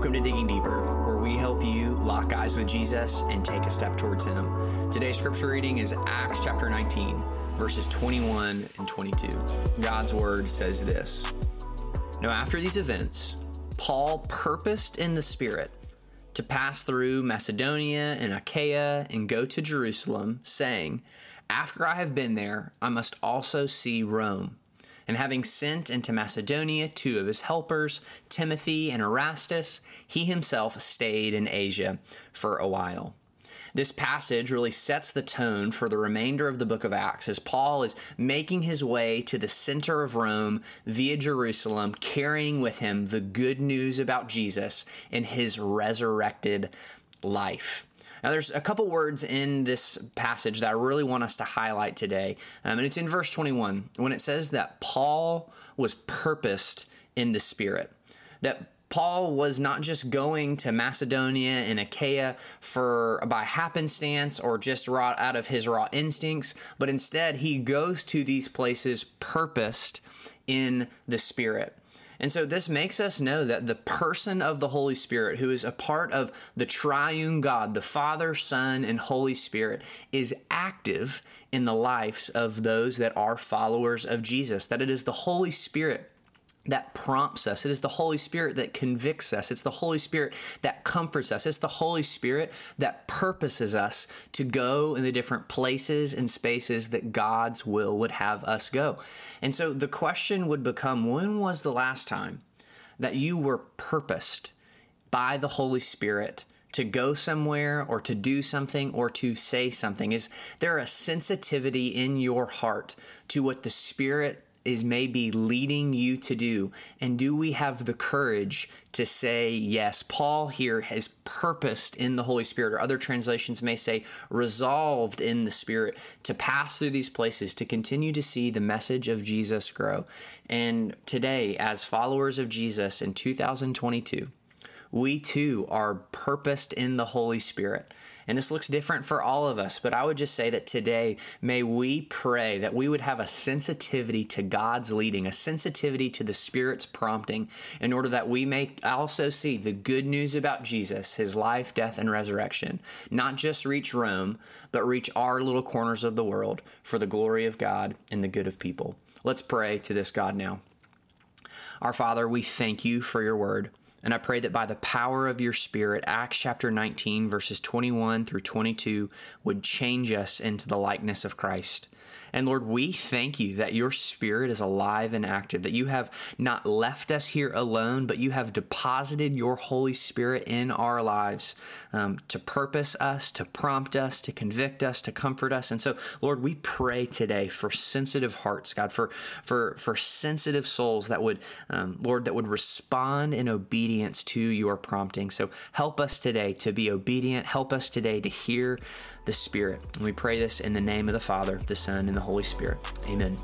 Welcome to Digging Deeper, where we help you lock eyes with Jesus and take a step towards Him. Today's scripture reading is Acts chapter 19, verses 21 and 22. God's word says this Now, after these events, Paul purposed in the Spirit to pass through Macedonia and Achaia and go to Jerusalem, saying, After I have been there, I must also see Rome. And having sent into Macedonia two of his helpers, Timothy and Erastus, he himself stayed in Asia for a while. This passage really sets the tone for the remainder of the book of Acts as Paul is making his way to the center of Rome via Jerusalem, carrying with him the good news about Jesus and his resurrected life. Now, there's a couple words in this passage that I really want us to highlight today. Um, and it's in verse 21 when it says that Paul was purposed in the Spirit. That Paul was not just going to Macedonia and Achaia for by happenstance or just raw out of his raw instincts, but instead he goes to these places purposed in the Spirit. And so this makes us know that the person of the Holy Spirit, who is a part of the triune God, the Father, Son, and Holy Spirit, is active in the lives of those that are followers of Jesus. That it is the Holy Spirit that prompts us. It is the Holy Spirit that convicts us. It's the Holy Spirit that comforts us. It's the Holy Spirit that purposes us to go in the different places and spaces that God's will would have us go. And so the question would become when was the last time that you were purposed by the Holy Spirit? to go somewhere or to do something or to say something? Is there a sensitivity in your heart to what the Spirit is maybe leading you to do? And do we have the courage to say yes? Paul here has purposed in the Holy Spirit, or other translations may say resolved in the Spirit to pass through these places to continue to see the message of Jesus grow. And today, as followers of Jesus in 2022, we too are purposed in the Holy Spirit. And this looks different for all of us, but I would just say that today, may we pray that we would have a sensitivity to God's leading, a sensitivity to the Spirit's prompting, in order that we may also see the good news about Jesus, his life, death, and resurrection, not just reach Rome, but reach our little corners of the world for the glory of God and the good of people. Let's pray to this God now. Our Father, we thank you for your word. And I pray that by the power of your Spirit, Acts chapter 19, verses 21 through 22, would change us into the likeness of Christ. And Lord, we thank you that your spirit is alive and active, that you have not left us here alone, but you have deposited your Holy Spirit in our lives um, to purpose us, to prompt us, to convict us, to comfort us. And so, Lord, we pray today for sensitive hearts, God, for for for sensitive souls that would, um, Lord, that would respond in obedience to your prompting. So help us today to be obedient. Help us today to hear the Spirit. And we pray this in the name of the Father, the Son, and in the Holy Spirit. Amen.